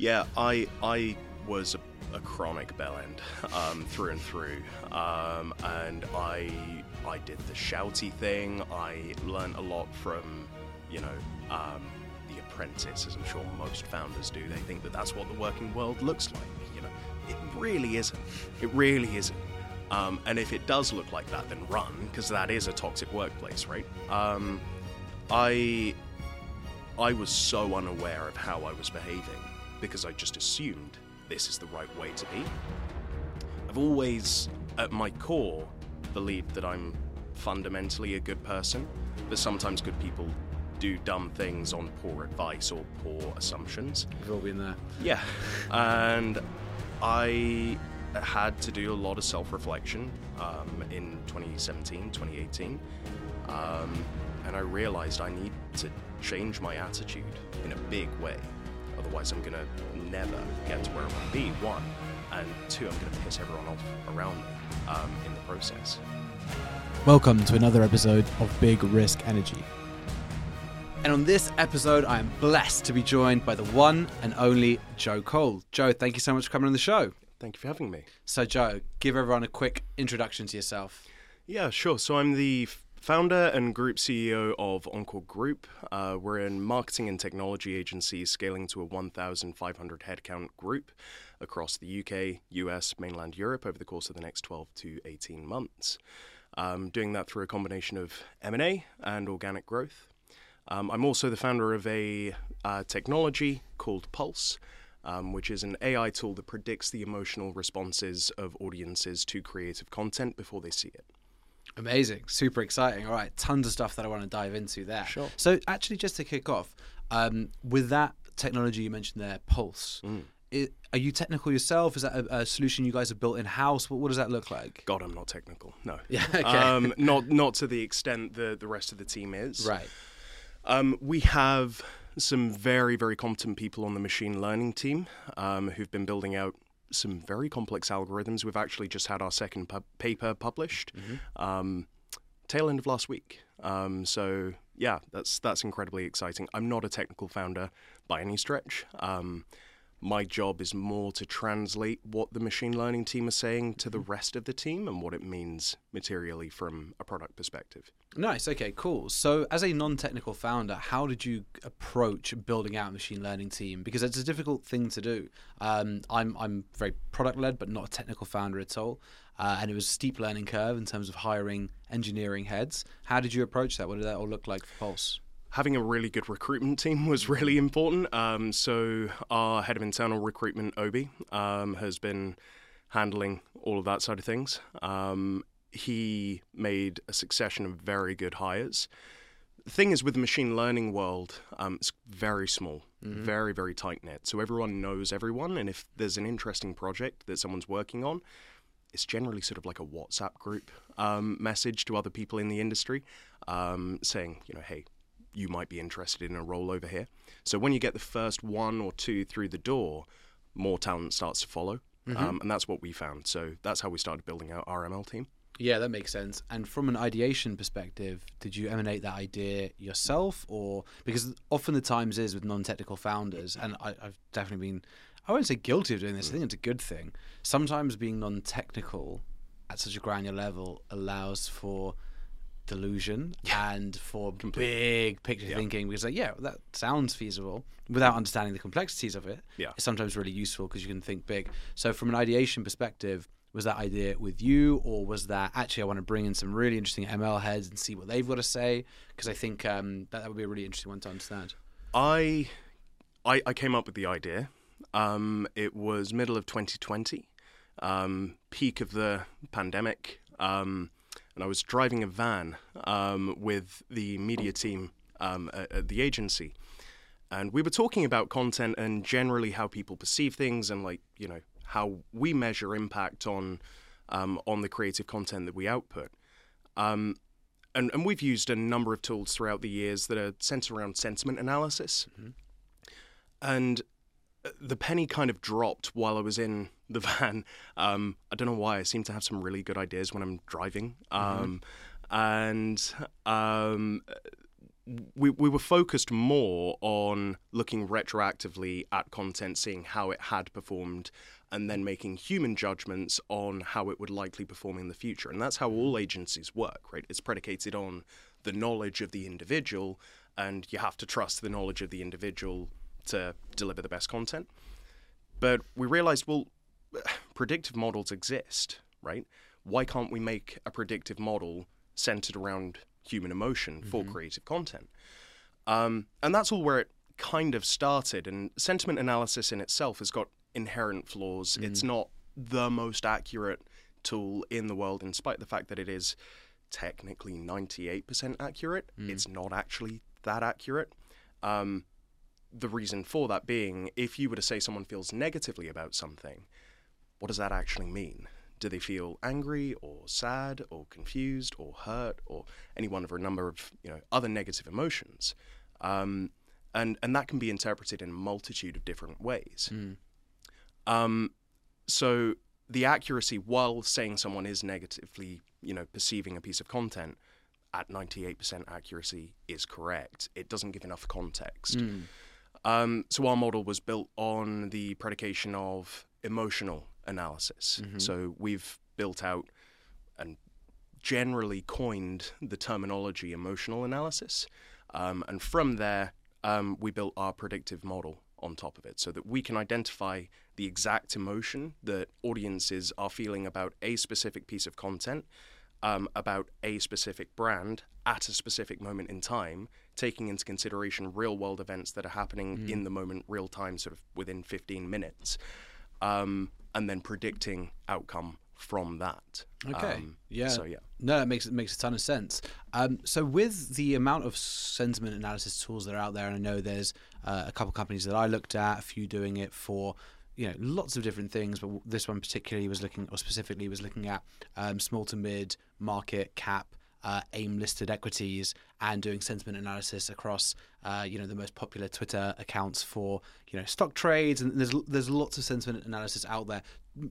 Yeah, I I was a, a chronic bell end um, through and through, um, and I I did the shouty thing. I learned a lot from, you know, um, The Apprentice, as I'm sure most founders do. They think that that's what the working world looks like. You know, it really isn't. It really isn't. Um, and if it does look like that, then run, because that is a toxic workplace, right? Um, I I was so unaware of how I was behaving because I just assumed this is the right way to be. I've always, at my core, believed that I'm fundamentally a good person, but sometimes good people do dumb things on poor advice or poor assumptions. We've all been there. Yeah. And I had to do a lot of self reflection um, in 2017, 2018. Um, and I realized I need to change my attitude in a big way. Otherwise, I'm going to never get to where I want to be, one. And two, I'm going to piss everyone off around me um, in the process. Welcome to another episode of Big Risk Energy. And on this episode, I am blessed to be joined by the one and only Joe Kaul. Joe, thank you so much for coming on the show. Thank you for having me. So, Joe, give everyone a quick introduction to yourself. Yeah, sure. So I'm the f- founder and group CEO of ONQOR Group. Uh, we're a marketing and technology agency scaling to a 1,500 headcount group across the UK, US, mainland Europe over the course of the next 12 to 18 months. Um, doing that through a combination of M&A and organic growth. Um, I'm also the founder of a uh, technology called Pulse, um, which is an AI tool that predicts the emotional responses of audiences to creative content before they see it. Amazing, super exciting. All right, tons of stuff that I want to dive into there. Sure. So, actually, just to kick off, um, with that technology you mentioned there, Pulse, i are you technical yourself? Is that a, a solution you guys have built in house? What, what does that look like? God, I'm not technical. No. Yeah, okay. Um, not not to the extent the the rest of the team is. Right. Um, we have some very very competent people on the machine learning team um, who've been building out some very complex algorithms. We've actually just had our second pub- paper published. Um, tail end of last week. Um, so yeah, that's that's incredibly exciting. I'm not a technical founder by any stretch. Um, my job is more to translate what the machine learning team are saying to the rest of the team and what it means materially from a product perspective. Nice. Okay. Cool. So, as a non-technical founder, how did you approach building out a machine learning team? Because it's a difficult thing to do. Um, I'm I'm very product-led, but not a technical founder at all. Uh, and it was a steep learning curve in terms of hiring engineering heads. How did you approach that? What did that all look like for Pulse? Having a really good recruitment team was really important. Um, so our head of internal recruitment, Obi, um, has been handling all of that side of things. Um, he made a succession of very good hires. The thing is, with the machine learning world, um, it's very small, very, very tight knit. So everyone knows everyone, and if there's an interesting project that someone's working on, it's generally sort of like a WhatsApp group um, message to other people in the industry um, saying, you know, hey, you might be interested in a role over here. So when you get the first one or two through the door, more talent starts to follow. Um, and that's what we found. So that's how we started building out our ML team. Yeah, that makes sense. And from an ideation perspective, did you emanate that idea yourself, or because often the times is with non-technical founders, and I, I've definitely been, I won't say guilty of doing this. I think it's a good thing. Sometimes being non-technical at such a granular level allows for delusion and for big picture thinking because like yeah that sounds feasible without understanding the complexities of it. Yeah. it's sometimes really useful because you can think big. So from an ideation perspective was that idea with you or was that actually i want to bring in some really interesting ml heads and see what they've got to say? Because i think um, that, that would be a really interesting one to understand. I, I, I came up with the idea. Um, it was middle of 2020, um, peak of the pandemic, um, and I was driving a van um, with the media team um, at, at the agency, and we were talking about content and generally how people perceive things and like you know how we measure impact on um, on the creative content that we output. Um, and, and we've used a number of tools throughout the years that are centered around sentiment analysis. And uh, the penny kind of dropped while I was in the van. Um, I don't know why. I seem to have some really good ideas when I'm driving. Um, And um, we, we were focused more on looking retroactively at content, seeing how it had performed, and then making human judgments on how it would likely perform in the future. And that's how all agencies work, right? It's predicated on the knowledge of the individual, and you have to trust the knowledge of the individual to deliver the best content. But we realized, well, predictive models exist, right? Why can't we make a predictive model centered around human emotion for creative content? Um, and that's all where it kind of started. And sentiment analysis in itself has got inherent flaws. It's not the most accurate tool in the world, in spite of the fact that it is technically 98% accurate. It's not actually that accurate. Um, the reason for that being, if you were to say someone feels negatively about something, what does that actually mean? Do they feel angry or sad or confused or hurt or any one of a number of you know other negative emotions? Um, and and that can be interpreted in a multitude of different ways. Um, so the accuracy, while saying someone is negatively, you know, perceiving a piece of content, at 98% accuracy is correct. It doesn't give enough context. Um, so our model was built on the predication of emotional analysis. So we've built out and generally coined the terminology emotional analysis. Um, and from there, um, we built our predictive model on top of it so that we can identify the exact emotion that audiences are feeling about a specific piece of content, um, about a specific brand at a specific moment in time, taking into consideration real world events that are happening in the moment, real time, sort of within 15 minutes, um, and then predicting outcome from that. Okay. Um, yeah. So, yeah. No, it makes it makes a ton of sense. Um, so with the amount of sentiment analysis tools that are out there, and I know there's uh, a couple companies that I looked at, a few doing it for you know lots of different things, but this one particularly was looking, or specifically was looking at um, small to mid market cap. Uh, AIM listed equities and doing sentiment analysis across, uh, you know, the most popular Twitter accounts for, you know, stock trades, and there's there's lots of sentiment analysis out there.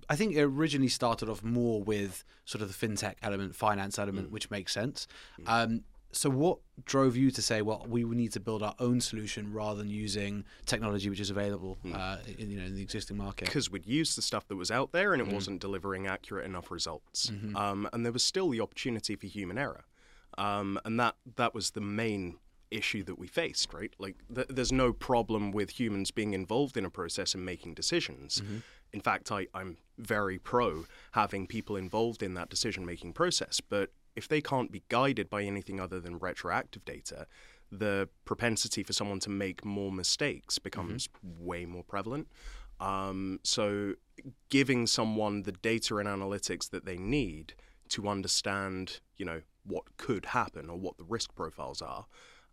I think it originally started off more with sort of the fintech element, finance element, which makes sense. Um, so, what drove you to say, well, we need to build our own solution rather than using technology which is available, uh, in, you know, in the existing market? because we'd used the stuff that was out there and it wasn't delivering accurate enough results. Um, and there was still the opportunity for human error. Um, and that, that was the main issue that we faced, right? Like, th- there's no problem with humans being involved in a process and making decisions. In fact, I, I'm very pro having people involved in that decision making process. But if they can't be guided by anything other than retroactive data, the propensity for someone to make more mistakes becomes way more prevalent. Um, so, giving someone the data and analytics that they need to understand, you know, what could happen or what the risk profiles are,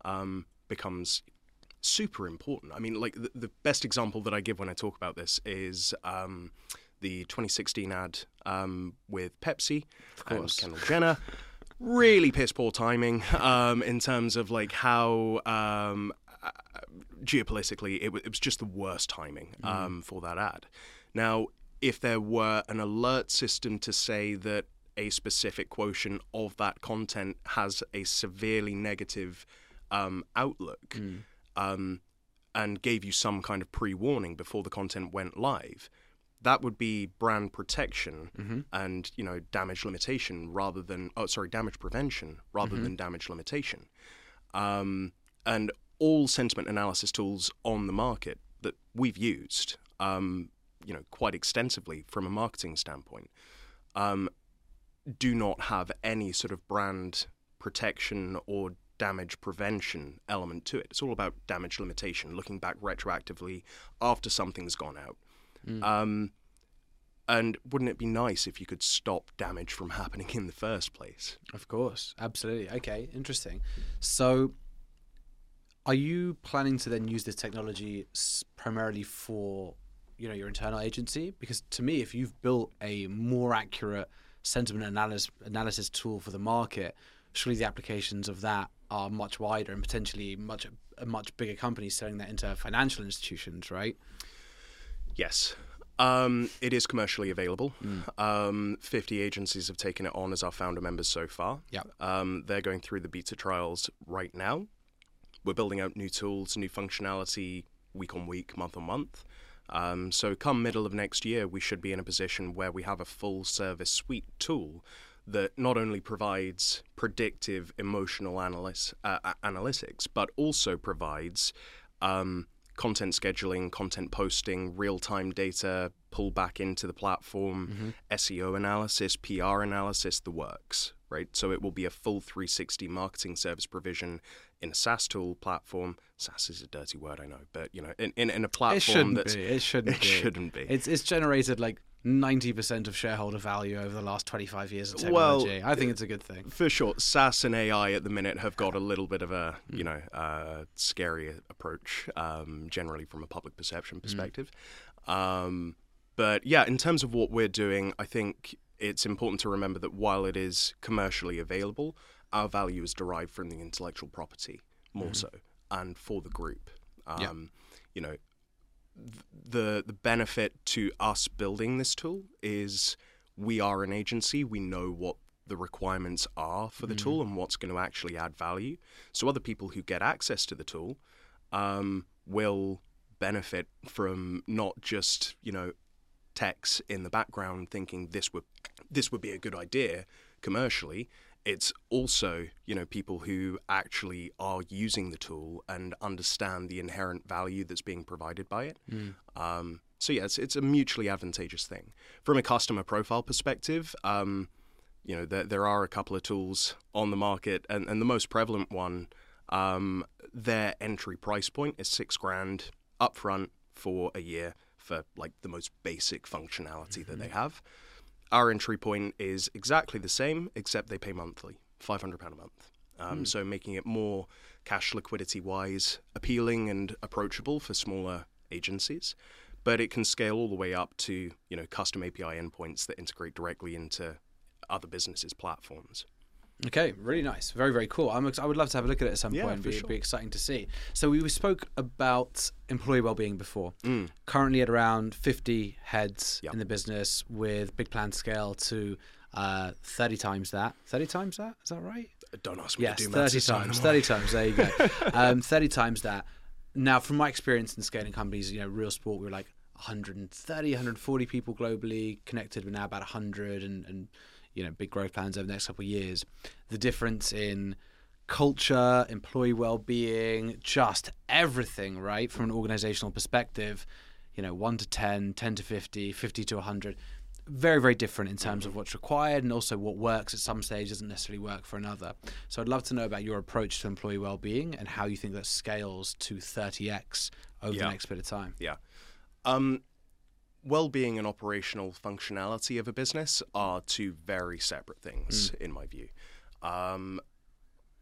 um, becomes super important. I mean, like the, the best example that I give when I talk about this is um, the 2016 ad um, with Pepsi and course. Kendall Jenner. Really piss poor timing um, in terms of like how um, geopolitically it, w- it was just the worst timing um, for that ad. Now, if there were an alert system to say that a specific quotient of that content has a severely negative um, outlook um, and gave you some kind of pre warning before the content went live, that would be brand protection and you know damage limitation rather than oh sorry damage prevention rather than damage limitation. Um, and all sentiment analysis tools on the market that we've used, um, you know, quite extensively from a marketing standpoint, um, do not have any sort of brand protection or damage prevention element to it. It's all about damage limitation, looking back retroactively after something's gone out. Um, and wouldn't it be nice if you could stop damage from happening in the first place? Of course, absolutely. Okay, interesting. So, are you planning to then use this technology primarily for, you know, your internal agency? Because to me, if you've built a more accurate sentiment analysis analysis tool for the market, surely the applications of that are much wider and potentially much a much bigger company selling that into financial institutions, right? Yes. Um, it is commercially available. Um, 50 agencies have taken it on as our founder members so far. Yep. Um, they're going through the beta trials right now. we're building out new tools, new functionality week on week, month on month. Um, so, come middle of next year, we should be in a position where we have a full service suite tool that not only provides predictive emotional analysis, uh, analytics, but also provides um, content scheduling, content posting, real time data pull back into the platform, mm-hmm. SEO analysis, PR analysis, the works, right? So it will be a full 360 marketing service provision in a SaaS tool platform. SaaS is a dirty word, I know, but you know, in, in, in a platform that. it shouldn't that's be. It shouldn't it be. shouldn't be. It's it's generated like 90% of shareholder value over the last 25 years of technology. Well, I think it's a good thing. For sure. SaaS and AI at the minute have got a little bit of a, you know, uh, scary approach, um, generally from a public perception perspective. Mm. Um, but yeah, in terms of what we're doing, I think it's important to remember that while it is commercially available, our value is derived from the intellectual property more mm-hmm. so and for the group. Um, yeah. You know, the the benefit to us building this tool is we are an agency. We know what the requirements are for the mm. tool and what's going to actually add value. So other people who get access to the tool um, will benefit from not just you know techs in the background thinking this would this would be a good idea commercially it's also you know people who actually are using the tool and understand the inherent value that's being provided by it. Mm. Um, so yeah, it's, it's a mutually advantageous thing. From a customer profile perspective, um, you know there, there are a couple of tools on the market, and, and the most prevalent one, um, their entry price point is six grand upfront for a year for like the most basic functionality mm-hmm. that they have. Our entry point is exactly the same, except they pay monthly, £500 a month. Um, mm. So making it more cash liquidity wise appealing and approachable for smaller agencies. But it can scale all the way up to you know custom API endpoints that integrate directly into other businesses' platforms. Okay, really nice, very very cool. I'm I would love to have a look at it at some yeah, point. It'd be, sure. be exciting to see. So we, we spoke about employee well-being before. Mm. Currently at around 50 heads yep. in the business, with big plan scale to uh, 30 times that. 30 times that is that right? Don't ask me yes, to do 30 times. 30 times. There you go. um, 30 times that. Now, from my experience in scaling companies, you know, Real Sport, we were like 130, 140 people globally connected. We're now about 100 and, and you know big growth plans over the next couple of years, the difference in culture, employee well-being, just everything, right? From an organizational perspective, you know, 1 to 10, 10 to 50, 50 to 100, very very different in terms of what's required and also what works at some stage doesn't necessarily work for another. So I'd love to know about your approach to employee well-being and how you think that scales to 30x over yeah. the next bit of time. Yeah. Um, well-being and operational functionality of a business are two very separate things, mm. in my view. Um,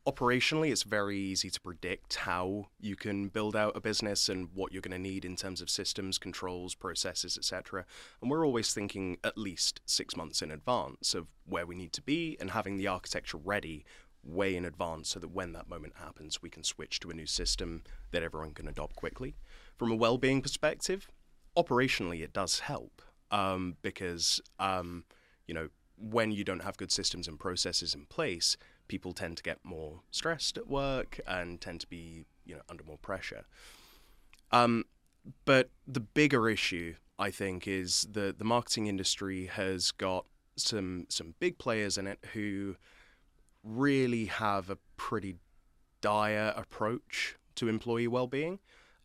operationally, it's very easy to predict how you can build out a business and what you're going to need in terms of systems, controls, processes, etc. And we're always thinking at least six months in advance of where we need to be and having the architecture ready way in advance so that when that moment happens, we can switch to a new system that everyone can adopt quickly. From a well-being perspective, operationally it does help um, because um, you know when you don't have good systems and processes in place, people tend to get more stressed at work and tend to be you know under more pressure. Um, but the bigger issue, I think, is that the marketing industry has got some some big players in it who really have a pretty dire approach to employee well-being.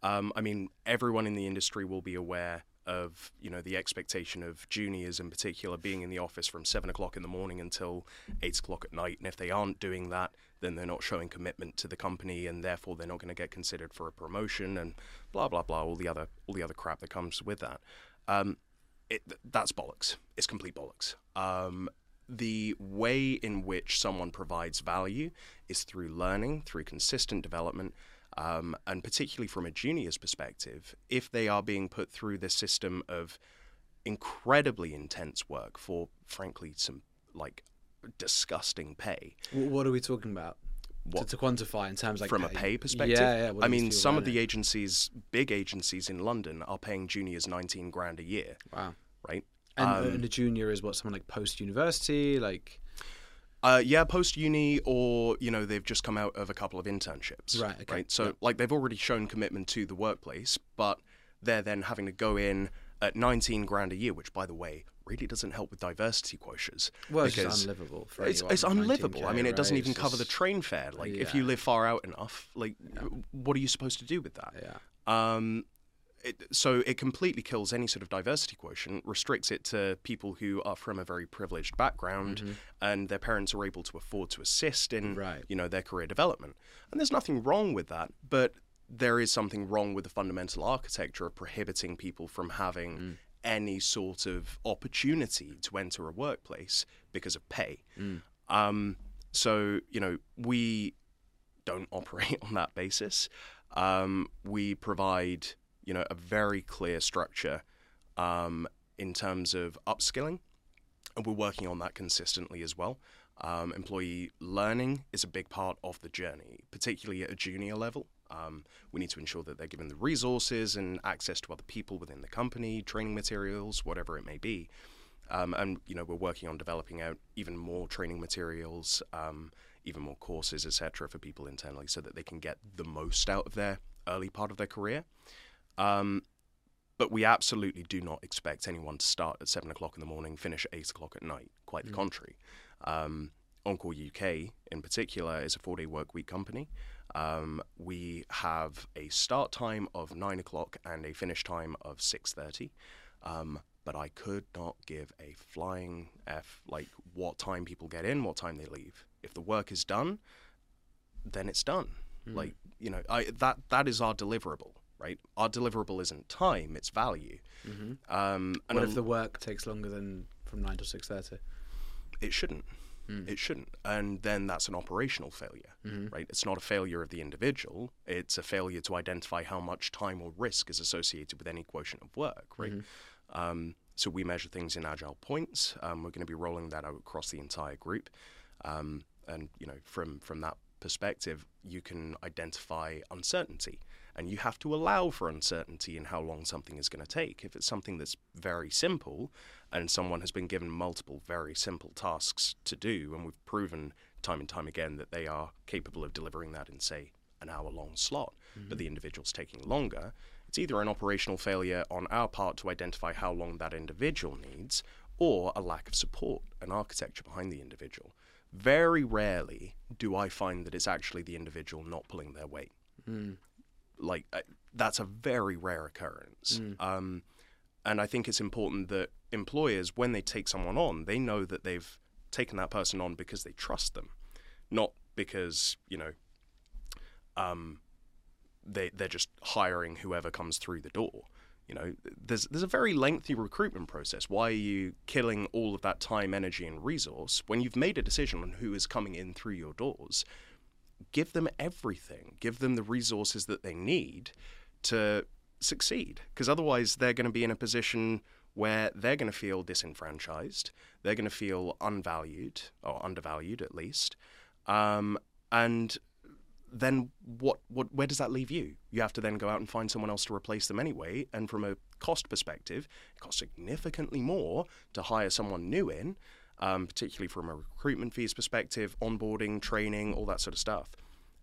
Um, I mean, everyone in the industry will be aware of you know the expectation of juniors in particular being in the office from seven o'clock in the morning until eight o'clock at night, and if they aren't doing that, then they're not showing commitment to the company, and therefore they're not going to get considered for a promotion, and blah blah blah, all the other all the other crap that comes with that. Um, it, that's bollocks. It's complete bollocks. Um, the way in which someone provides value is through learning, through consistent development, um, and particularly from a junior's perspective, if they are being put through this system of incredibly intense work for, frankly, some like disgusting pay. What are we talking about? What, to, to quantify in terms like from pay? a pay perspective. Yeah, yeah. I mean, some of the agencies, big agencies in London, are paying juniors nineteen grand a year. Wow. Right. And, um, and a junior is what someone like post university, like Uh, yeah, post uni, or you know, they've just come out of a couple of internships. Right, okay. Right. So, Yeah. like, they've already shown commitment to the workplace, but they're then having to go in at 19 grand a year, which, by the way, really doesn't help with diversity quotients. Well, it's unlivable. For it's, it's unlivable. 19K, I mean, it doesn't even cover the train fare. Like, if you live far out enough, like, what are you supposed to do with that? Yeah. Um, it, so it completely kills any sort of diversity quotient, restricts it to people who are from a very privileged background, and their parents are able to afford to assist in, Right. you know, their career development. And there's nothing wrong with that, but there is something wrong with the fundamental architecture of prohibiting people from having any sort of opportunity to enter a workplace because of pay. Um, so you know, we don't operate on that basis. Um, we provide, you know, a very clear structure um, in terms of upskilling, and we're working on that consistently as well. Um, employee learning is a big part of the journey, particularly at a junior level. Um, we need to ensure that they're given the resources and access to other people within the company, training materials, whatever it may be. Um, and you know we're working on developing out even more training materials, um, even more courses, etc., for people internally, so that they can get the most out of their early part of their career. Um, but we absolutely do not expect anyone to start at seven o'clock in the morning, finish at eight o'clock at night. Quite the contrary. Um, ONQOR UK, in particular, is a four-day work week company. Um, we have a start time of nine o'clock and a finish time of six thirty. Um, but I could not give a flying f like what time people get in, what time they leave. If the work is done, then it's done. Like you know, I, that that is our deliverable, right? Our deliverable isn't time; it's value. Um, and What if the work takes longer than from nine to six thirty? it shouldn't. It shouldn't. And then that's an operational failure, right? It's not a failure of the individual. It's a failure to identify how much time or risk is associated with any quotient of work, right? Um, so we measure things in agile points. Um, we're going to be rolling that out across the entire group. Um, and, you know, from, from that perspective, you can identify uncertainty. And you have to allow for uncertainty in how long something is going to take. If it's something that's very simple and someone has been given multiple very simple tasks to do, and we've proven time and time again that they are capable of delivering that in, say, an hour long slot, but the mm-hmm. individual's taking longer, it's either an operational failure on our part to identify how long that individual needs or a lack of support and architecture behind the individual. Very rarely do I find that it's actually the individual not pulling their weight like uh, that's a very rare occurrence. Um, and I think it's important that employers, when they take someone on, they know that they've taken that person on because they trust them, not because you know um, they they're just hiring whoever comes through the door. You know, there's there's a very lengthy recruitment process. Why are you killing all of that time, energy, and resource when you've made a decision on who is coming in through your doors? give them everything, give them the resources that they need to succeed. Because otherwise, they're going to be in a position where they're going to feel disenfranchised, they're going to feel unvalued, or undervalued at least. Um, and then what, what where does that leave you? You have to then go out and find someone else to replace them anyway. And from a cost perspective, it costs significantly more to hire someone new in um, particularly from a recruitment fees perspective, onboarding, training, all that sort of stuff,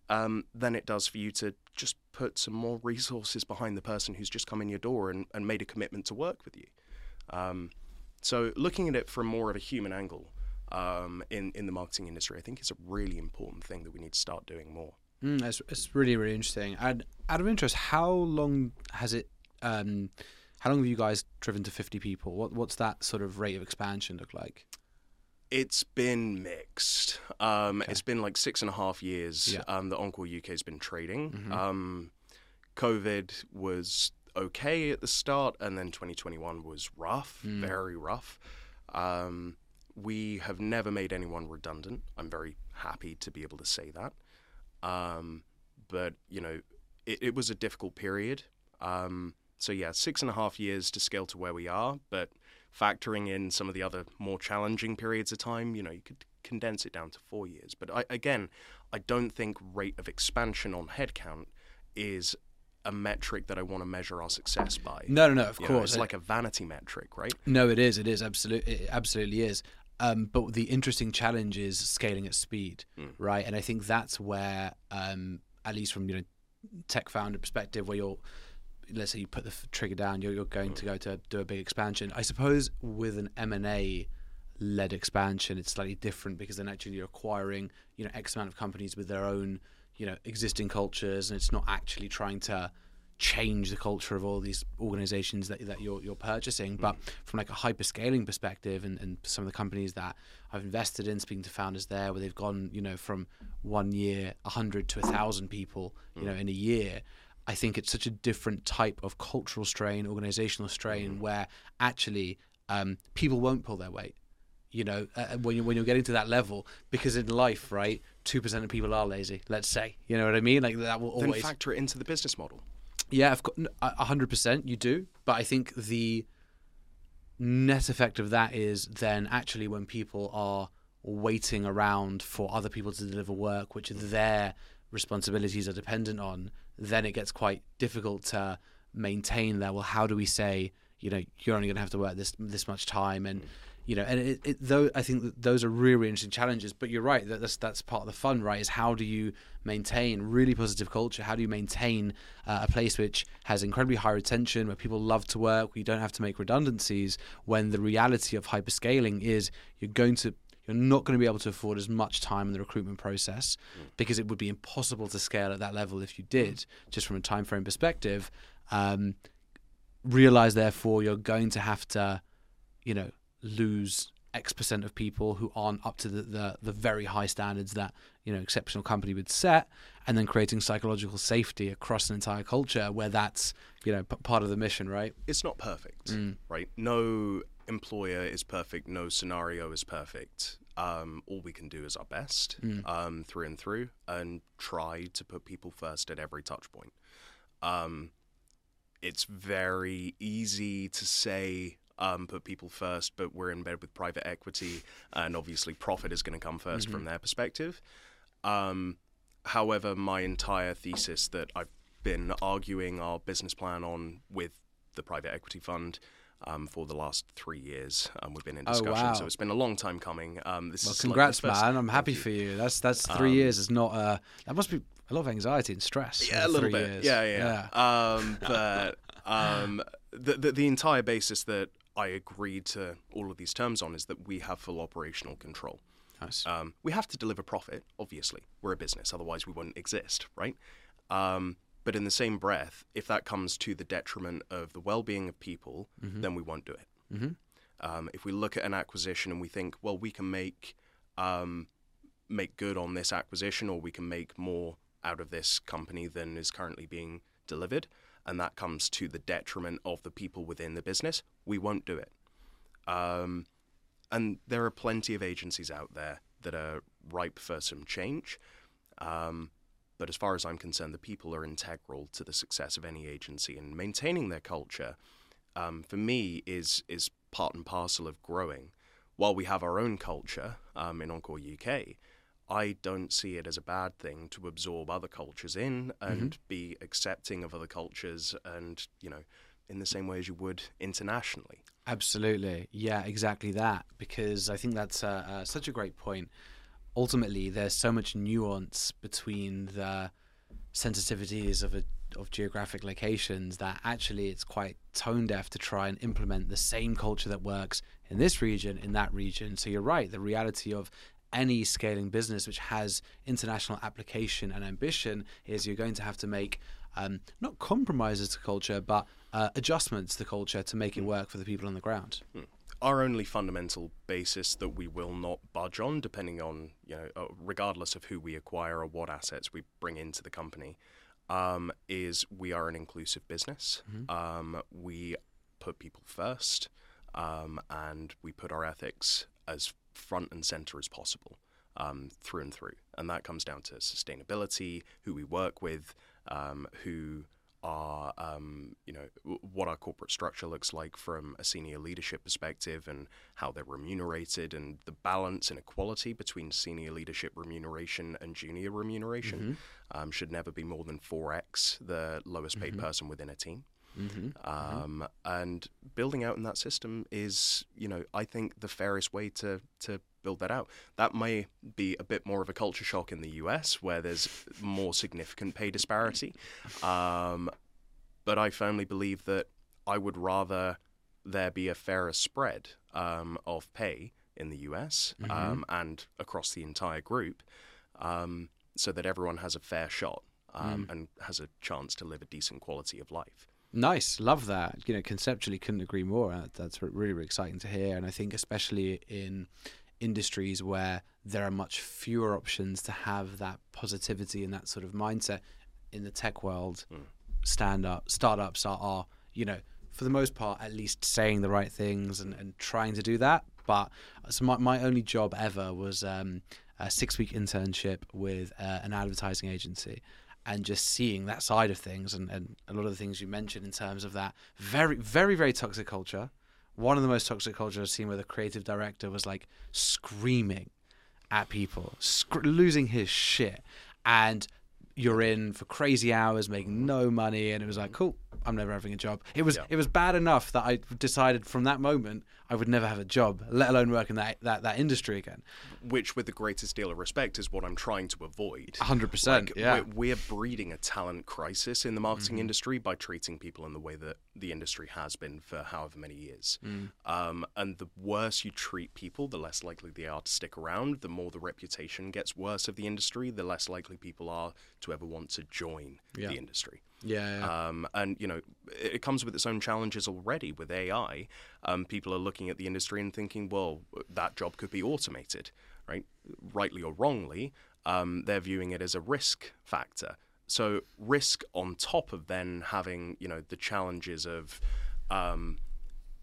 um, than it does for you to just put some more resources behind the person who's just come in your door and, and made a commitment to work with you. Um, so looking at it from more of a human angle um, in, in the marketing industry, I think is a really important thing that we need to start doing more. Mm, it's, it's really really interesting. And out of interest, how long has it? Um, how long have you guys driven to fifty people? What what's that sort of rate of expansion look like? It's been mixed. Um, It's been like six and a half years Yeah. um, that ONQOR UK has been trading. Um, COVID was okay at the start, and then 2021 was rough, very rough. Um, we have never made anyone redundant. I'm very happy to be able to say that. Um, but, you know, it, it was a difficult period. Um, so, yeah, six and a half years to scale to where we are, but factoring in some of the other more challenging periods of time, you know, you could condense it down to four years. But I, again, I don't think rate of expansion on headcount is a metric that I want to measure our success by. No, no, no. Of You know, course, it's like a vanity metric, right? No, it is. It is absolutely. It absolutely is. Um, but the interesting challenge is scaling at speed, right? And I think that's where, um, at least from you know, tech founder perspective, where you're, let's say you put the f- trigger down, you're, you're going to go to do a big expansion. I suppose with an M and A led expansion, it's slightly different because then actually you're acquiring you know X amount of companies with their own you know existing cultures, and it's not actually trying to change the culture of all these organizations that, that you're, you're purchasing. But from like a hyperscaling perspective and, and some of the companies that I've invested in, speaking to founders there, where they've gone, you know, from one year, 100 to 1,000 people, you know, in a year, I think it's such a different type of cultural strain, organizational strain, where actually um, people won't pull their weight. You know, uh, when you when you're getting to that level, because in life, right, two percent of people are lazy. Let's say, you know what I mean? Like that will always Then factor it into the business model. Yeah, of course, hundred percent, you do. But I think the net effect of that is then actually when people are waiting around for other people to deliver work, which their responsibilities are dependent on, then it gets quite difficult to maintain that. Well, how do we say, you know, you're only going to have to work this this much time, and you know, and it, it though I think those are really, really interesting challenges. But you're right that that's that's part of the fun, right? Is how do you maintain really positive culture? How do you maintain uh, a place which has incredibly high retention, where people love to work, where you don't have to make redundancies? When the reality of hyperscaling is you're going to you're not going to be able to afford as much time in the recruitment process because it would be impossible to scale at that level if you did, just from a time frame perspective. Um, realize therefore you're going to have to, you know, lose X percent of people who aren't up to the, the, the very high standards that you know exceptional company would set, and then creating psychological safety across an entire culture where that's you know p- part of the mission, right? It's not perfect, right? No employer is perfect. No scenario is perfect. Um, all we can do is our best um, through and through, and try to put people first at every touch point. Um, it's very easy to say um, put people first, but we're in bed with private equity, and obviously profit is going to come 1st from their perspective. Um, however, my entire thesis that I've been arguing our business plan on with the private equity fund um, for the last three years, um, we've been in Oh, discussion, wow. so it's been a long time coming. Um, this Well, is like congrats, first- man! I'm happy you. for you. That's that's three years. Is not uh that must be a lot of anxiety and stress. Yeah, a little bit. Years. Yeah, yeah. yeah. Um, but um, the, the the entire basis that I agreed to all of these terms on is that we have full operational control. Nice. Um, we have to deliver profit, obviously. We're a business, otherwise we wouldn't exist, right? Um, but in the same breath, if that comes to the detriment of the well-being of people, then we won't do it. Mm-hmm. Um, if we look at an acquisition and we think, well, we can make um, make good on this acquisition, or we can make more out of this company than is currently being delivered, and that comes to the detriment of the people within the business, we won't do it. Um, and there are plenty of agencies out there that are ripe for some change. Um, but as far as I'm concerned, the people are integral to the success of any agency, and maintaining their culture, um, for me, is is part and parcel of growing. While we have our own culture um, in ONQOR UK, I don't see it as a bad thing to absorb other cultures in and be accepting of other cultures, and you know, in the same way as you would internationally. Absolutely. Yeah, exactly that. Because I think that's uh, uh, such a great point. Ultimately, there's so much nuance between the sensitivities of a of geographic locations that actually it's quite tone deaf to try and implement the same culture that works in this region in that region. So you're right. The reality of any scaling business which has international application and ambition is you're going to have to make um, not compromises to culture, but uh, adjustments to culture to make it work for the people on the ground. our only fundamental basis that we will not budge on, depending on you know, uh, regardless of who we acquire or what assets we bring into the company, um, is we are an inclusive business. Um, we put people first, um, and we put our ethics as front and center as possible. Um, through and through, and that comes down to sustainability, who we work with, um, who are, um, you know, w- what our corporate structure looks like from a senior leadership perspective and how they're remunerated and the balance and equality between senior leadership remuneration and junior remuneration um, should never be more than 4x the lowest paid person within a team. Um, and building out in that system is, you know, I think the fairest way to to build that out. That may be a bit more of a culture shock in the US, where there's more significant pay disparity. Um, but I firmly believe that I would rather there be a fairer spread um, of pay in the US um, and across the entire group, um, so that everyone has a fair shot um, and has a chance to live a decent quality of life. Nice, love that. You know, conceptually, couldn't agree more. Uh, That's really, really exciting to hear. And I think, especially in industries where there are much fewer options to have that positivity and that sort of mindset in the tech world, stand up startups are, are, you know, for the most part, at least saying the right things and, and trying to do that. But so my, my only job ever was um, a six week internship with uh, an advertising agency and just seeing that side of things and, and a lot of the things you mentioned in terms of that very, very, very toxic culture. One of the most toxic cultures I've seen where the creative director was like screaming at people, sc- losing his shit. And you're in for crazy hours, making no money, and it was like, cool, I'm never having a job. It was Yeah. it was bad enough that I decided from that moment I would never have a job, let alone work in that that, that industry again. Which, with the greatest deal of respect, is what I'm trying to avoid. hundred percent, Like, yeah. we're, we're breeding a talent crisis in the marketing industry by treating people in the way that the industry has been for however many years. Um, and the worse you treat people, the less likely they are to stick around. The more the reputation gets worse of the industry, the less likely people are to ever want to join Yeah. the industry. Yeah, yeah. Um, and you know, it it comes with its own challenges already with AI. Um, people are looking at the industry and thinking, well, that job could be automated, right? Rightly or wrongly, um, they're viewing it as a risk factor. So risk on top of then having, you know, the challenges of um,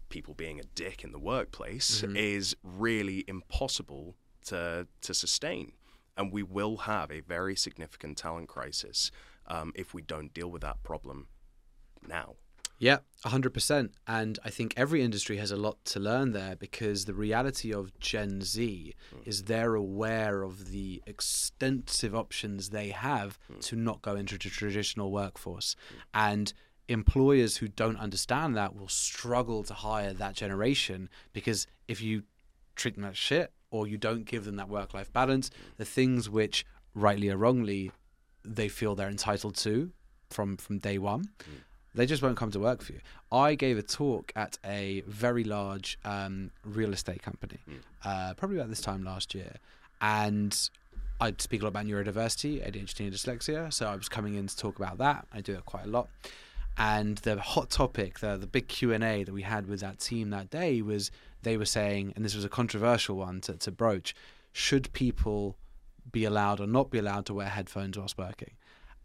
people being a dick in the workplace is really impossible to to sustain, and we will have a very significant talent crisis um, if we don't deal with that problem now. Yeah, 100%. And I think every industry has a lot to learn there because the reality of Gen Z hmm. is they're aware of the extensive options they have hmm. to not go into the traditional workforce. And employers who don't understand that will struggle to hire that generation because if you treat them like shit or you don't give them that work life balance, hmm. the things which, rightly or wrongly, they feel they're entitled to from, from day one they just won't come to work for you. I gave a talk at a very large um, real estate company, uh, probably about this time last year, and I'd speak a lot about neurodiversity, ADHD, and dyslexia. So I was coming in to talk about that. I do it quite a lot. And the hot topic, the the big Q and A that we had with that team that day was they were saying, and this was a controversial one to, to broach: should people be allowed or not be allowed to wear headphones whilst working?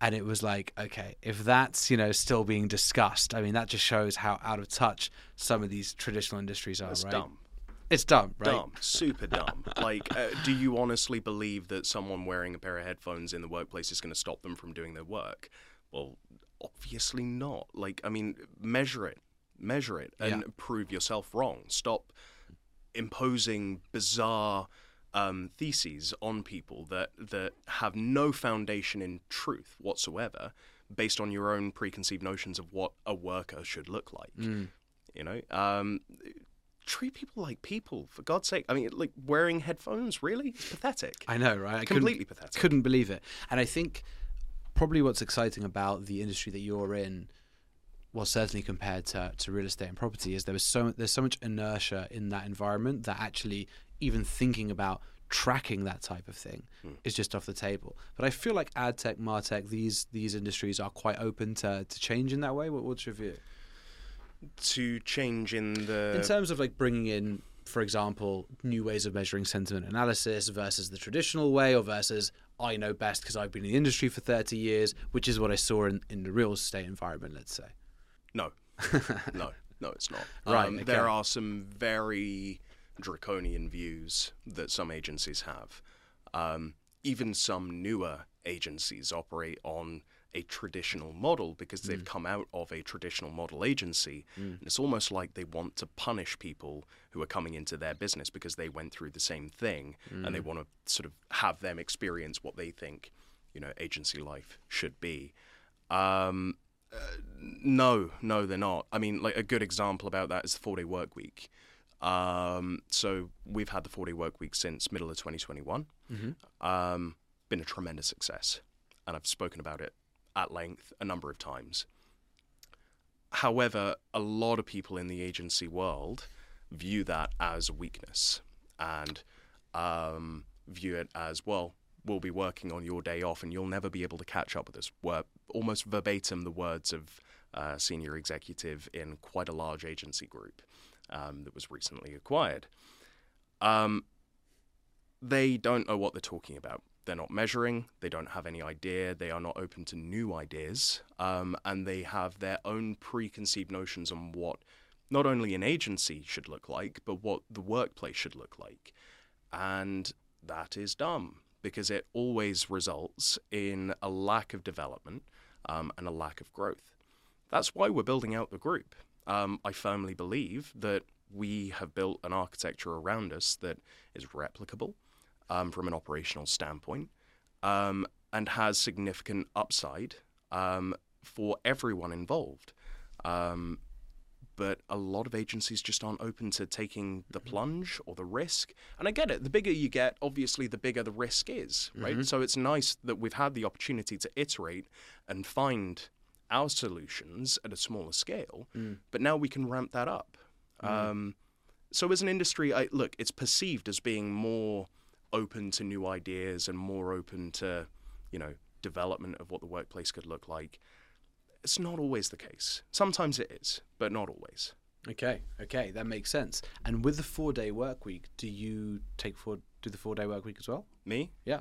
and it was like okay if that's you know still being discussed i mean that just shows how out of touch some of these traditional industries are That's right dumb. it's dumb right Dumb. Super dumb. like, uh, do you honestly believe that someone wearing a pair of headphones in the workplace is going to stop them from doing their work? Well, obviously not. Like, I mean, measure it. Measure it and Yeah. prove yourself wrong. Stop imposing bizarre um, theses on people that that have no foundation in truth whatsoever, based on your own preconceived notions of what a worker should look like. You know, um, treat people like people for God's sake. I mean, like wearing headphones, really? It's pathetic. i know right I couldn't- Completely pathetic. couldn't believe it and i think probably what's exciting about the industry that you're in well certainly compared to, to real estate and property is there was so there's so much inertia in that environment that actually even thinking about tracking that type of thing is just off the table. But i feel like ad tech martech these these industries are quite open to, to change in that way. What, what's your view? To change in the in terms of like bringing in for example new ways of measuring sentiment analysis versus the traditional way or versus i know best because i've been in the industry for 30 years which is what i saw in, in the real estate environment let's say. No, no, no, it's not. Right, Um, okay. There are some very draconian views that some agencies have. Um, even some newer agencies operate on a traditional model because they've come out of a traditional model agency. And it's almost like they want to punish people who are coming into their business because they went through the same thing and they want to sort of have them experience what they think, you know, agency life should be. Um, No, no, they're not. I mean, like a good example about that is the four day work week. Um, so we've had the 40-day work week since middle of 2021. Um, been a tremendous success, and I've spoken about it at length a number of times. However, a lot of people in the agency world view that as a weakness and um, view it as well. We'll be working on your day off, and you'll never be able to catch up with us. Were almost verbatim the words of uh, senior executive in quite a large agency group um, that was recently acquired. Um, they don't know what they're talking about. They're not measuring. They don't have any idea. They are not open to new ideas. Um, and they have their own preconceived notions on what not only an agency should look like, but what the workplace should look like. And that is dumb because it always results in a lack of development um, and a lack of growth. That's why we're building out the group. Um, I firmly believe that we have built an architecture around us that is replicable um, from an operational standpoint um, and has significant upside um, for everyone involved. Um, but a lot of agencies just aren't open to taking the plunge or the risk. And I get it. The bigger you get, obviously, the bigger the risk is, right? So it's nice that we've had the opportunity to iterate and find our solutions at a smaller scale, but now we can ramp that up. Um, so as an industry, I, look, it's perceived as being more open to new ideas and more open to, you know, development of what the workplace could look like. It's not always the case. Sometimes it is, but not always. Okay, okay, that makes sense. And with the four day work week, do you take four do the four day work week as well? Me? Yeah.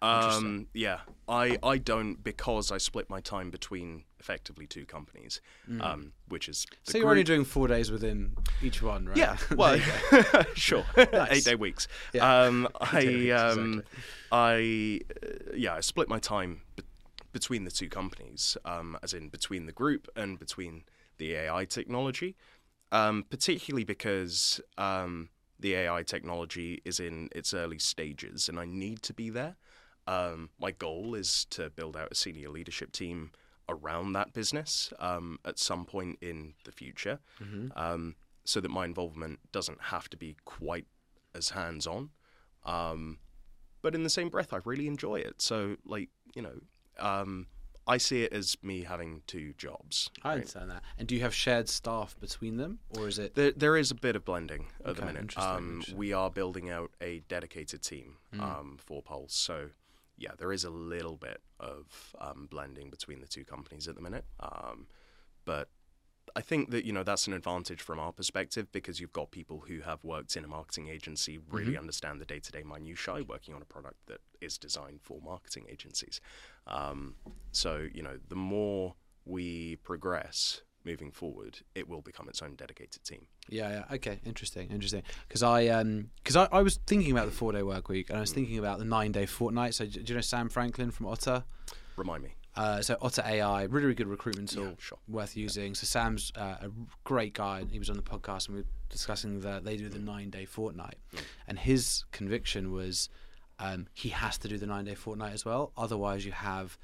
Um, yeah, I, I don't because I split my time between effectively two companies, um, which is Mm. So you're only doing four days within each one, right? Yeah, well, sure, Nice. eight day weeks. Yeah. Um, I weeks, um, I uh, yeah, I split my time be- between the two companies, um, as in between the group and between the AI technology, um, particularly because um, the AI technology is in its early stages, and I need to be there. Um, my goal is to build out a senior leadership team around that business um, at some point in the future, um, so that my involvement doesn't have to be quite as hands on. Um, but in the same breath, I really enjoy it. So, like, you know, um, I see it as me having two jobs. I understand that. And do you have shared staff between them, or is it? There, there is a bit of blending at the minute. interesting, Um, interesting. We are building out a dedicated team um, for Pulse. So, yeah, there is a little bit of um, blending between the two companies at the minute. Um, but I think that you know that's an advantage from our perspective because you've got people who have worked in a marketing agency, really Mm-hmm. understand the day-to-day minutiae, working on a product that is designed for marketing agencies. Um, so you know, the more we progress moving forward, it will become its own dedicated team. Yeah, yeah. Okay, interesting, interesting. Because I, um, because I, I was thinking about the four day work week, and I was thinking about the nine day fortnight. So, do you know Sam Franklin from Otta? Remind me. Uh, so Otta AI, really, really good recruitment tool, Yeah, sure. worth using. So Sam's uh, a great guy. He was on the podcast, and we were discussing that they do the nine day fortnight, and his conviction was um, he has to do the nine day fortnight as well. Otherwise, you have,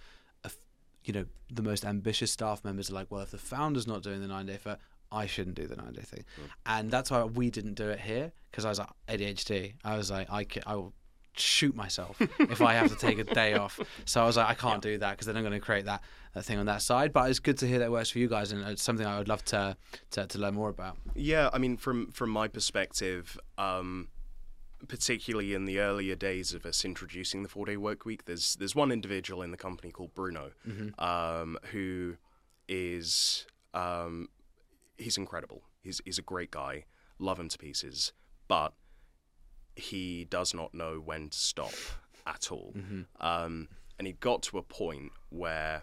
you know, the most ambitious staff members are like, well, if the founder's not doing the nine day for I shouldn't do the nine day thing, and that's why we didn't do it here because I was like ADHD. I was like, I, I will shoot myself if I have to take a day off. So I was like, I can't do that because then I'm going to create that, that thing on that side. But it's good to hear that works for you guys, and it's something I would love to to, to learn more about. Yeah, I mean, from from my perspective, um, particularly in the earlier days of us introducing the four day work week, there's there's one individual in the company called Bruno, um, who is um, he's incredible. He's he's a great guy, love him to pieces, but he does not know when to stop at all. Um, and he got to a point where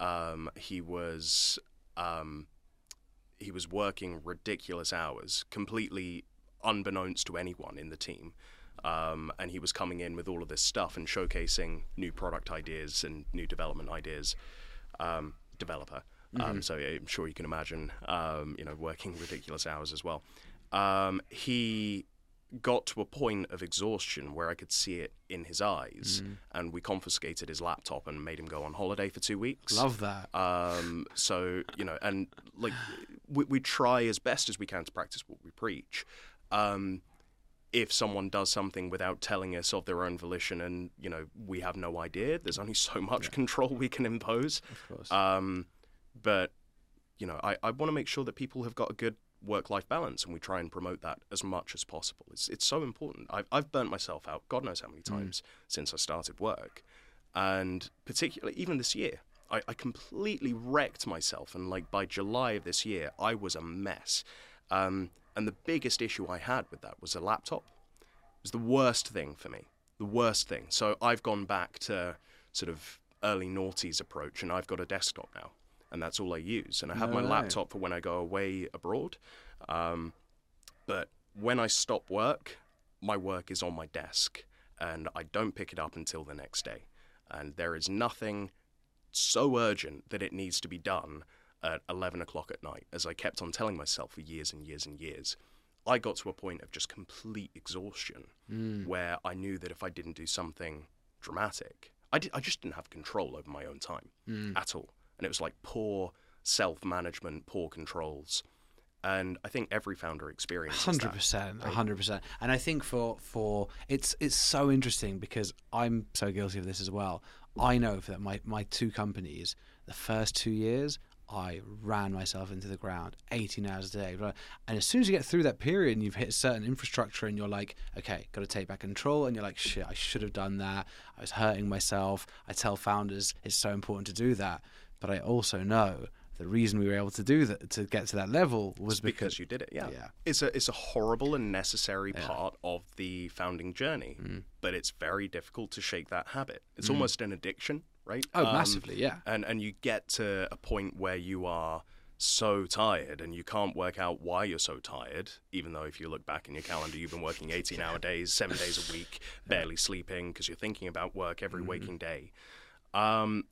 um, he was um, he was working ridiculous hours, completely unbeknownst to anyone in the team. Um, and he was coming in with all of this stuff and showcasing new product ideas and new development ideas. Um, developer, um, so I'm sure you can imagine, um, you know, working ridiculous hours as well. Um, he got to a point of exhaustion where I could see it in his eyes, and we confiscated his laptop and made him go on holiday for two weeks. Love that. Um, so you know, and like we, we try as best as we can to practice what we preach. Um, if someone does something without telling us of their own volition, and you know we have no idea, there's only so much control we can impose. Of course. Um, but you know, I, I want to make sure that people have got a good work-life balance, and we try and promote that as much as possible. It's it's so important. I've I've burnt myself out, God knows how many times since I started work, and particularly even this year, I, I completely wrecked myself, and like by July of this year, I was a mess. Um, and the biggest issue I had with that was a laptop. It was the worst thing for me, the worst thing. So I've gone back to sort of early noughties approach, and I've got a desktop now, and that's all I use. And I have No my way. laptop for when I go away abroad. Um, but when I stop work, my work is on my desk, and I don't pick it up until the next day. And there is nothing so urgent that it needs to be done at 11 o'clock at night, as I kept on telling myself for years and years and years. I got to a point of just complete exhaustion hmm. where I knew that if I didn't do something dramatic, I, did, I just didn't have control over my own time hmm. at all. And it was like poor self management, poor controls. And I think every founder experiences Hundred that. percent, hundred percent. And I think for for it's it's so interesting because I'm so guilty of this as well. I know that my my two companies, the first two years, I ran myself into the ground, 18 hours a day. And as soon as you get through that period and you've hit a certain infrastructure and you're like, okay, got to take back control, and you're like, shit, I should have done that. I was hurting myself. I tell founders it's so important to do that, but I also know. The reason we were able to do that to get to that level was because, because you did it. Yeah. Yeah. It's a it's a horrible and necessary part of the founding journey, Mm. but it's very difficult to shake that habit. It's almost an addiction, right? Oh, Um, massively, yeah. And and you get to a point where you are so tired and you can't work out why you're so tired, even though if you look back in your calendar, you've been working 18 hour days, seven days a week, barely sleeping because you're thinking about work every Mm-hmm. waking day. Um,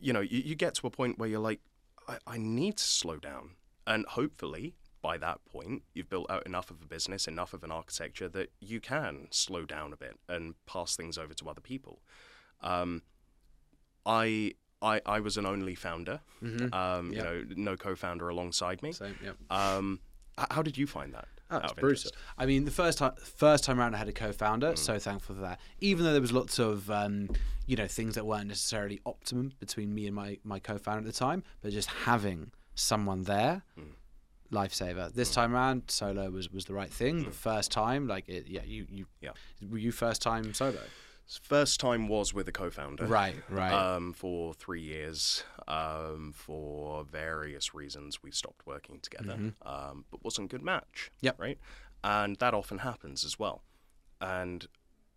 you know, you, you get to a point where you're like, I, I need to slow down. And hopefully, by that point, you've built out enough of a business, enough of an architecture that you can slow down a bit and pass things over to other people. Um, I, I, I was an only founder, um, you know, no co-founder alongside me. Same, yep. Um, how did you find that? Oh, it's brutal. I mean, the first time, first time around, I had a Mm. co-founder. So thankful for that. Even though there was lots of, um, you know, things that weren't necessarily optimum between me and my my co-founder at the time, but just having someone there, Mm. lifesaver. This time around, solo was was the right thing. The first time, like, it, yeah, you you Mm. Yeah. were you first time solo? First time was with a co-founder. Right, right. Um, for three years, um, for various reasons, we stopped working together. Um, but wasn't a good match. Mm-hmm. Yep. Right. And that often happens as well. And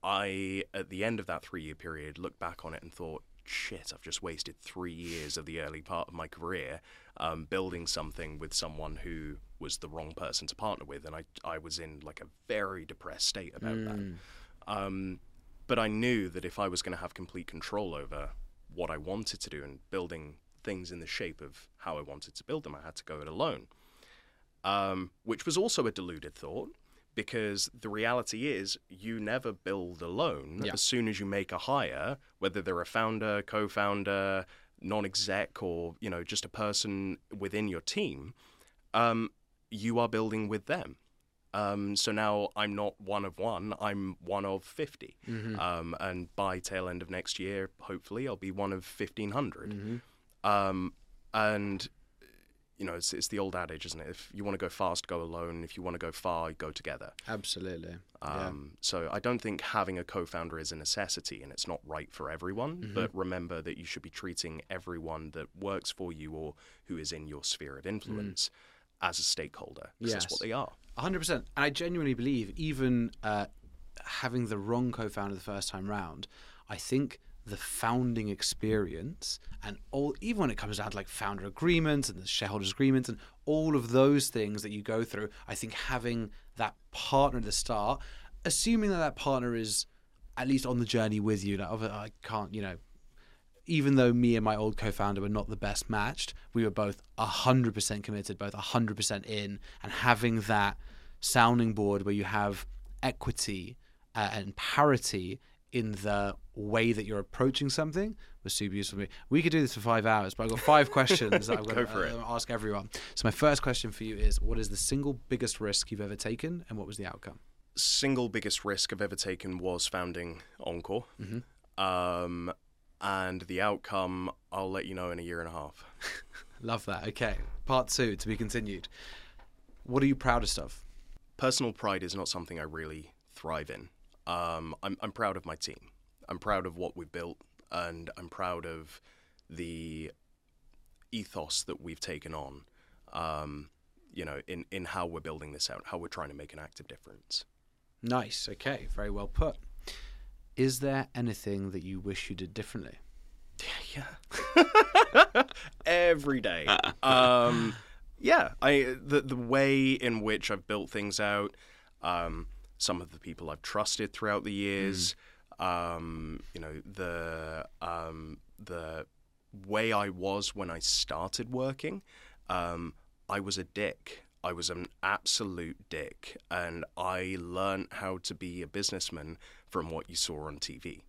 I, at the end of that three-year period, looked back on it and thought, shit, I've just wasted three years of the early part of my career um, building something with someone who was the wrong person to partner with, and I, I was in like a very depressed state about that. Um, but I knew that if I was going to have complete control over what I wanted to do and building things in the shape of how I wanted to build them, I had to go it alone. Um, which was also a deluded thought because the reality is you never build alone. Yeah. As soon as you make a hire, whether they're a founder, co-founder, non-exec, or you know just a person within your team, um, you are building with them. Um, so now I'm not one of one, I'm one of 50. Um, and by tail end of next year, hopefully, I'll be one of 1,500. Um, and, you know, it's, it's the old adage, isn't it? If you want to go fast, go alone. If you want to go far, go together. Absolutely. yeah. Um, So I don't think having a co-founder is a necessity, and it's not right for everyone. Mm-hmm. But remember that you should be treating everyone that works for you or who is in your sphere of influence as a stakeholder. 'cause that's. Yes. what they are. Hundred percent. And I genuinely believe, even uh, having the wrong co-founder the first time round, I think the founding experience and all, even when it comes down to like founder agreements and the shareholders agreements and all of those things that you go through, I think having that partner at the start, assuming that that partner is at least on the journey with you, like "Oh, I can't, you know, even though me and my old co-founder were not the best matched, we were both 100% committed, both 100% in, and having that sounding board where you have equity uh, and parity in the way that you're approaching something was super useful for me. We could do this for five hours, but I've got five questions that I'm going Go to uh, ask everyone. So my first question for you is: What is the single biggest risk you've ever taken, and what was the outcome? Single biggest risk I've ever taken was founding ONQOR. Mm-hmm. Um, and the outcome, I'll let you know in a year and a half. Love that. Okay, part two to be continued. What are you proudest of? Personal pride is not something I really thrive in. Um, I'm, I'm proud of my team. I'm proud of what we've built, and I'm proud of the ethos that we've taken on. Um, you know, in, in how we're building this out, how we're trying to make an active difference. Nice. Okay, very well put. Is there anything that you wish you did differently? Yeah. Yeah. Every day. Um, yeah, I the the way in which I've built things out, um, some of the people I've trusted throughout the years, um, you know, the um, the way I was when I started working, um, I was a dick. I was an absolute dick, and I learned how to be a businessman from what you saw on TV.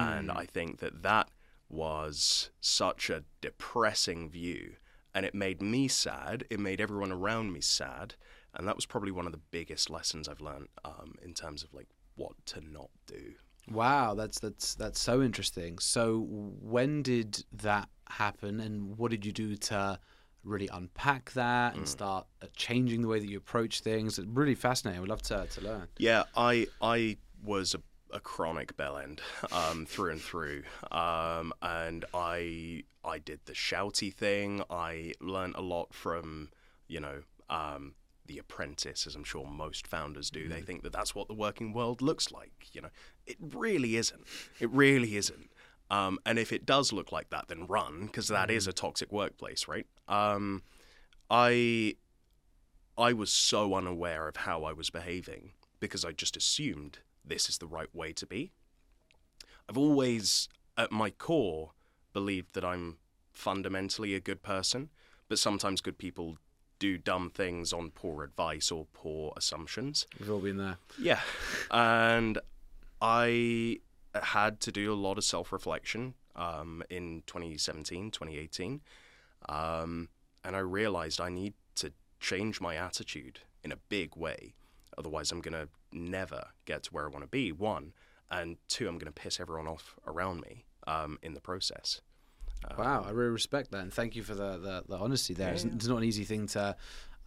And I think that that was such a depressing view. And it made me sad. It made everyone around me sad. And that was probably one of the biggest lessons I've learned um, in terms of like what to not do. Wow, that's that's that's so interesting. So when did that happen, and what did you do to really unpack that and start uh, changing the way that you approach things? It's really fascinating. I would love to to learn. Yeah, I I was a, chronic bell end um, through and through, um, and I I did the shouty thing. I learned a lot from you know um, the apprentice, as I'm sure most founders do. They think that that's what the working world looks like. You know, it really isn't. It really isn't. Um, and if it does look like that, then run because that is a toxic workplace, right? Um, I I was so unaware of how I was behaving because I just assumed this is the right way to be. I've always, at my core, believed that I'm fundamentally a good person, but sometimes good people do dumb things on poor advice or poor assumptions. We've all been there. Yeah. And I had to do a lot of self reflection um, in 2017, 2018. Um, and I realized I need to change my attitude in a big way. Otherwise, I'm going to never get to where I want to be, one. And two, I'm going to piss everyone off around me um, in the process. Wow, I really respect that, and thank you for the the, the honesty there. It's, it's not an easy thing to.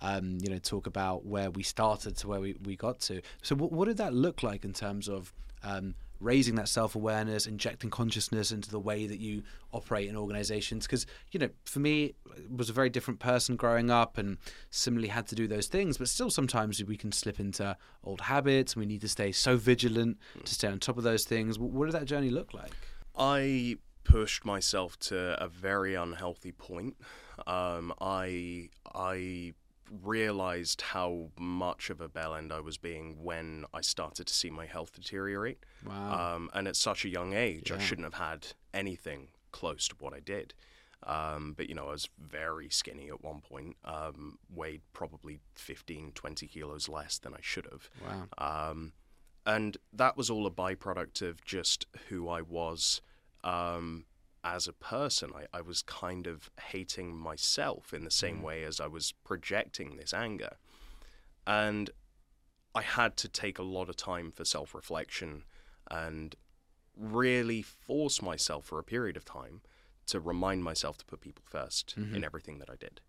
Um, you know, talk about where we started to where we, we got to. So, what, what did that look like in terms of um, raising that self awareness, injecting consciousness into the way that you operate in organizations? Because, you know, for me, was a very different person growing up and similarly had to do those things, but still sometimes we can slip into old habits and we need to stay so vigilant to stay on top of those things. What did that journey look like? I pushed myself to a very unhealthy point. Um, I I realized how much of a bell end I was being when I started to see my health deteriorate. Wow. Um, and at such a young age, I shouldn't have had anything close to what I did. Um, but you know, I was very skinny at one point, um, weighed probably 15, 20 kilos less than I should have. wow. Um, and that was all a byproduct of just who I was um, as a person. I, I was kind of hating myself in the same mm. way as I was projecting this anger. And I had to take a lot of time for self reflection and really force myself for a period of time to remind myself to put people 1st in mm-hmm. everything that I did.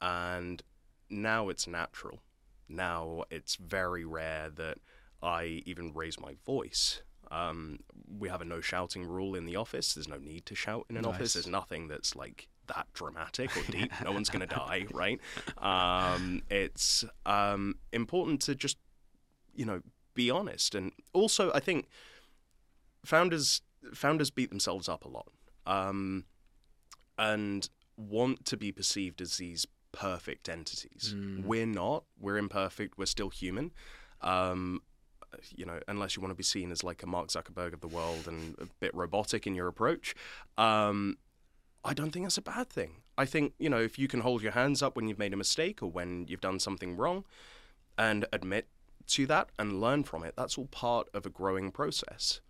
And now it's natural. Now it's very rare that I even raise my voice. Um, we have a no shouting rule in the office. There's no need to shout in an Nice. office. There's nothing that's like that dramatic or deep. no one's going to die, right? Um, it's um, important to just, you know, be honest. And also, I think founders founders beat themselves up a lot um, and want to be perceived as these perfect entities. We're not. We're imperfect. We're still human. Um, you know, unless you want to be seen as like a Mark Zuckerberg of the world and a bit robotic in your approach, um, I don't think that's a bad thing. I think you know if you can hold your hands up when you've made a mistake or when you've done something wrong, and admit to that and learn from it. That's all part of a growing process.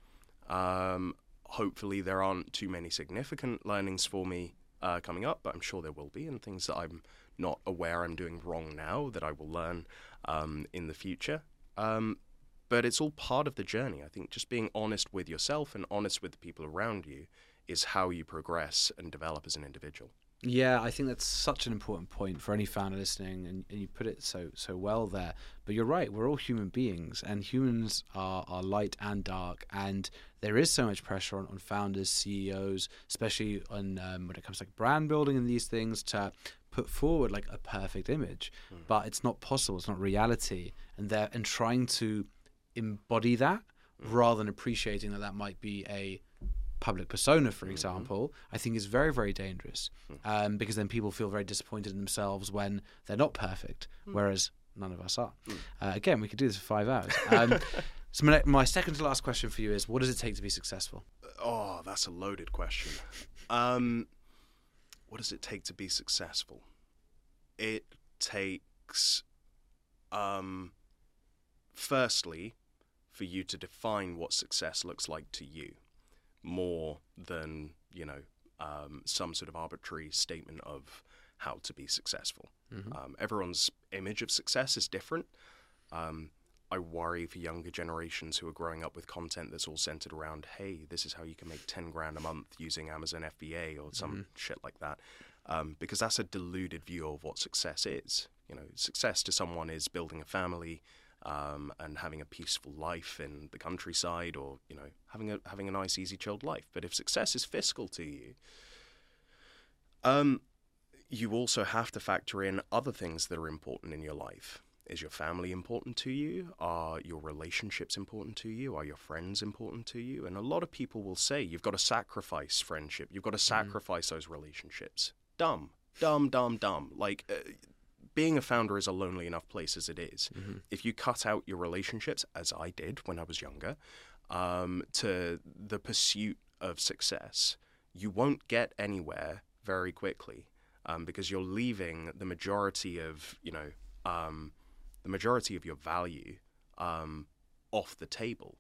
Um, hopefully, there aren't too many significant learnings for me uh, coming up, but I'm sure there will be, and things that I'm not aware I'm doing wrong now that I will learn um, in the future. Um, but it's all part of the journey. I think just being honest with yourself and honest with the people around you is how you progress and develop as an individual. Yeah, I think that's such an important point for any founder listening, and, and you put it so so well there. But you're right, we're all human beings, and humans are, are light and dark, and there is so much pressure on, on founders, CEOs, especially on um, when it comes to like brand building and these things, to put forward like a perfect image, mm. but it's not possible. It's not reality, and they and trying to embody that mm. rather than appreciating that that might be a public persona, for mm-hmm. example, mm-hmm. I think is very, very dangerous mm. um, because then people feel very disappointed in themselves when they're not perfect, mm. whereas none of us are. Mm. Uh, again, we could do this for five hours. Um, so my, my, second to last question for you is: What does it take to be successful? Oh, that's a loaded question. Um, what does it take to be successful? It takes, um, firstly, for you to define what success looks like to you more than you know um, some sort of arbitrary statement of how to be successful. Mm-hmm. Um, everyone's image of success is different. Um, I worry for younger generations who are growing up with content that's all centered around, hey, this is how you can make 10 grand a month using Amazon FBA or some mm-hmm. shit like that. Um, because that's a deluded view of what success is. You know, success to someone is building a family, um, and having a peaceful life in the countryside, or you know, having a having a nice, easy, chilled life. But if success is fiscal to you, um, you also have to factor in other things that are important in your life. Is your family important to you? Are your relationships important to you? Are your friends important to you? And a lot of people will say you've got to sacrifice friendship. You've got to mm-hmm. sacrifice mm. those relationships. Dumb, dumb, dumb, dumb. Like uh, being a founder is a lonely enough place as it is. Mm-hmm. If you cut out your relationships, as I did when I was younger, um, to the pursuit of success, you won't get anywhere very quickly um, because you're leaving the majority of you know um, the majority of your value um, off the table.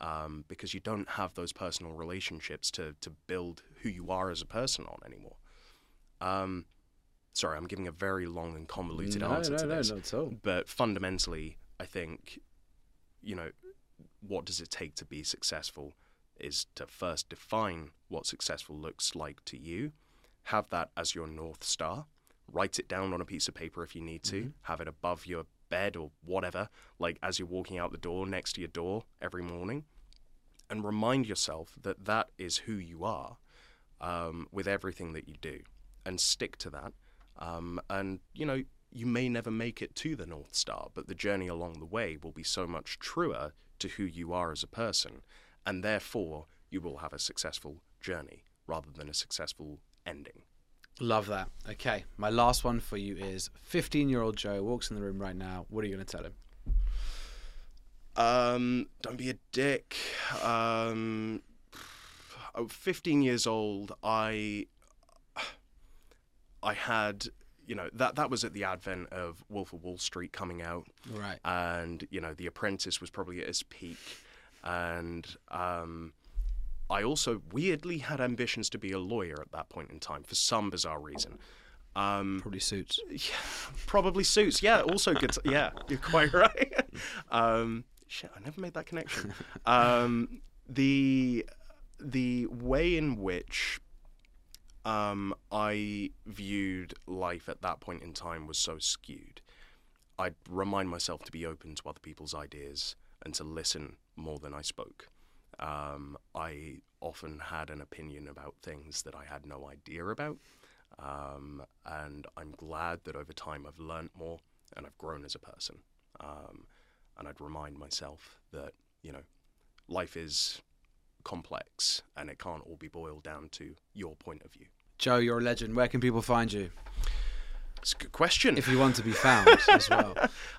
Um, because you don't have those personal relationships to, to build who you are as a person on anymore. Sorry, I'm giving a very long and convoluted no, answer no, to no, this. No, not at all. But fundamentally, I think, you know, what does it take to be successful is to first define what successful looks like to you, have that as your North Star, write it down on a piece of paper if you need to, mm-hmm. have it above your bed or whatever, like as you're walking out the door, next to your door every morning, and remind yourself that that is who you are um, with everything that you do, and stick to that um, and, you know, you may never make it to the North Star, but the journey along the way will be so much truer to who you are as a person. And therefore, you will have a successful journey rather than a successful ending. Love that. Okay, my last one for you is 15 year old Joe walks in the room right now. What are you going to tell him? Um, don't be a dick. Um, 15 years old, I I had you know that that was at the advent of Wolf of Wall Street coming out, right? And you know, The Apprentice was probably at its peak, and um, I also weirdly had ambitions to be a lawyer at that point in time for some bizarre reason. Um, probably suits. Yeah, probably suits. Yeah, also good. To, yeah, you're quite right. um, shit, I never made that connection. Um, the the way in which um, I viewed life at that point in time was so skewed. I'd remind myself to be open to other people's ideas and to listen more than I spoke. Um, I often had an opinion about things that I had no idea about. Um, and I'm glad that over time I've learned more and I've grown as a person. Um, and I'd remind myself that, you know, life is complex and it can't all be boiled down to your point of view. Joe, you're a legend. Where can people find you? It's a good question. If you want to be found as well.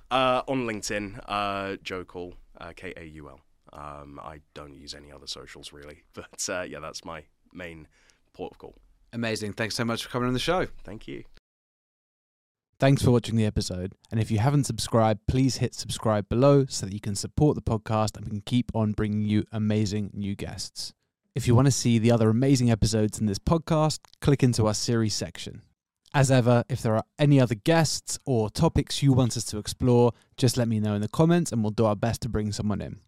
Uh, on LinkedIn, uh, Joe Kaul, uh, K A U L. Um, I don't use any other socials really, but uh, yeah, that's my main port of call. Amazing. Thanks so much for coming on the show. Thank you. Thanks for watching the episode. And if you haven't subscribed, please hit subscribe below so that you can support the podcast and we can keep on bringing you amazing new guests. If you want to see the other amazing episodes in this podcast, click into our series section. As ever, if there are any other guests or topics you want us to explore, just let me know in the comments and we'll do our best to bring someone in.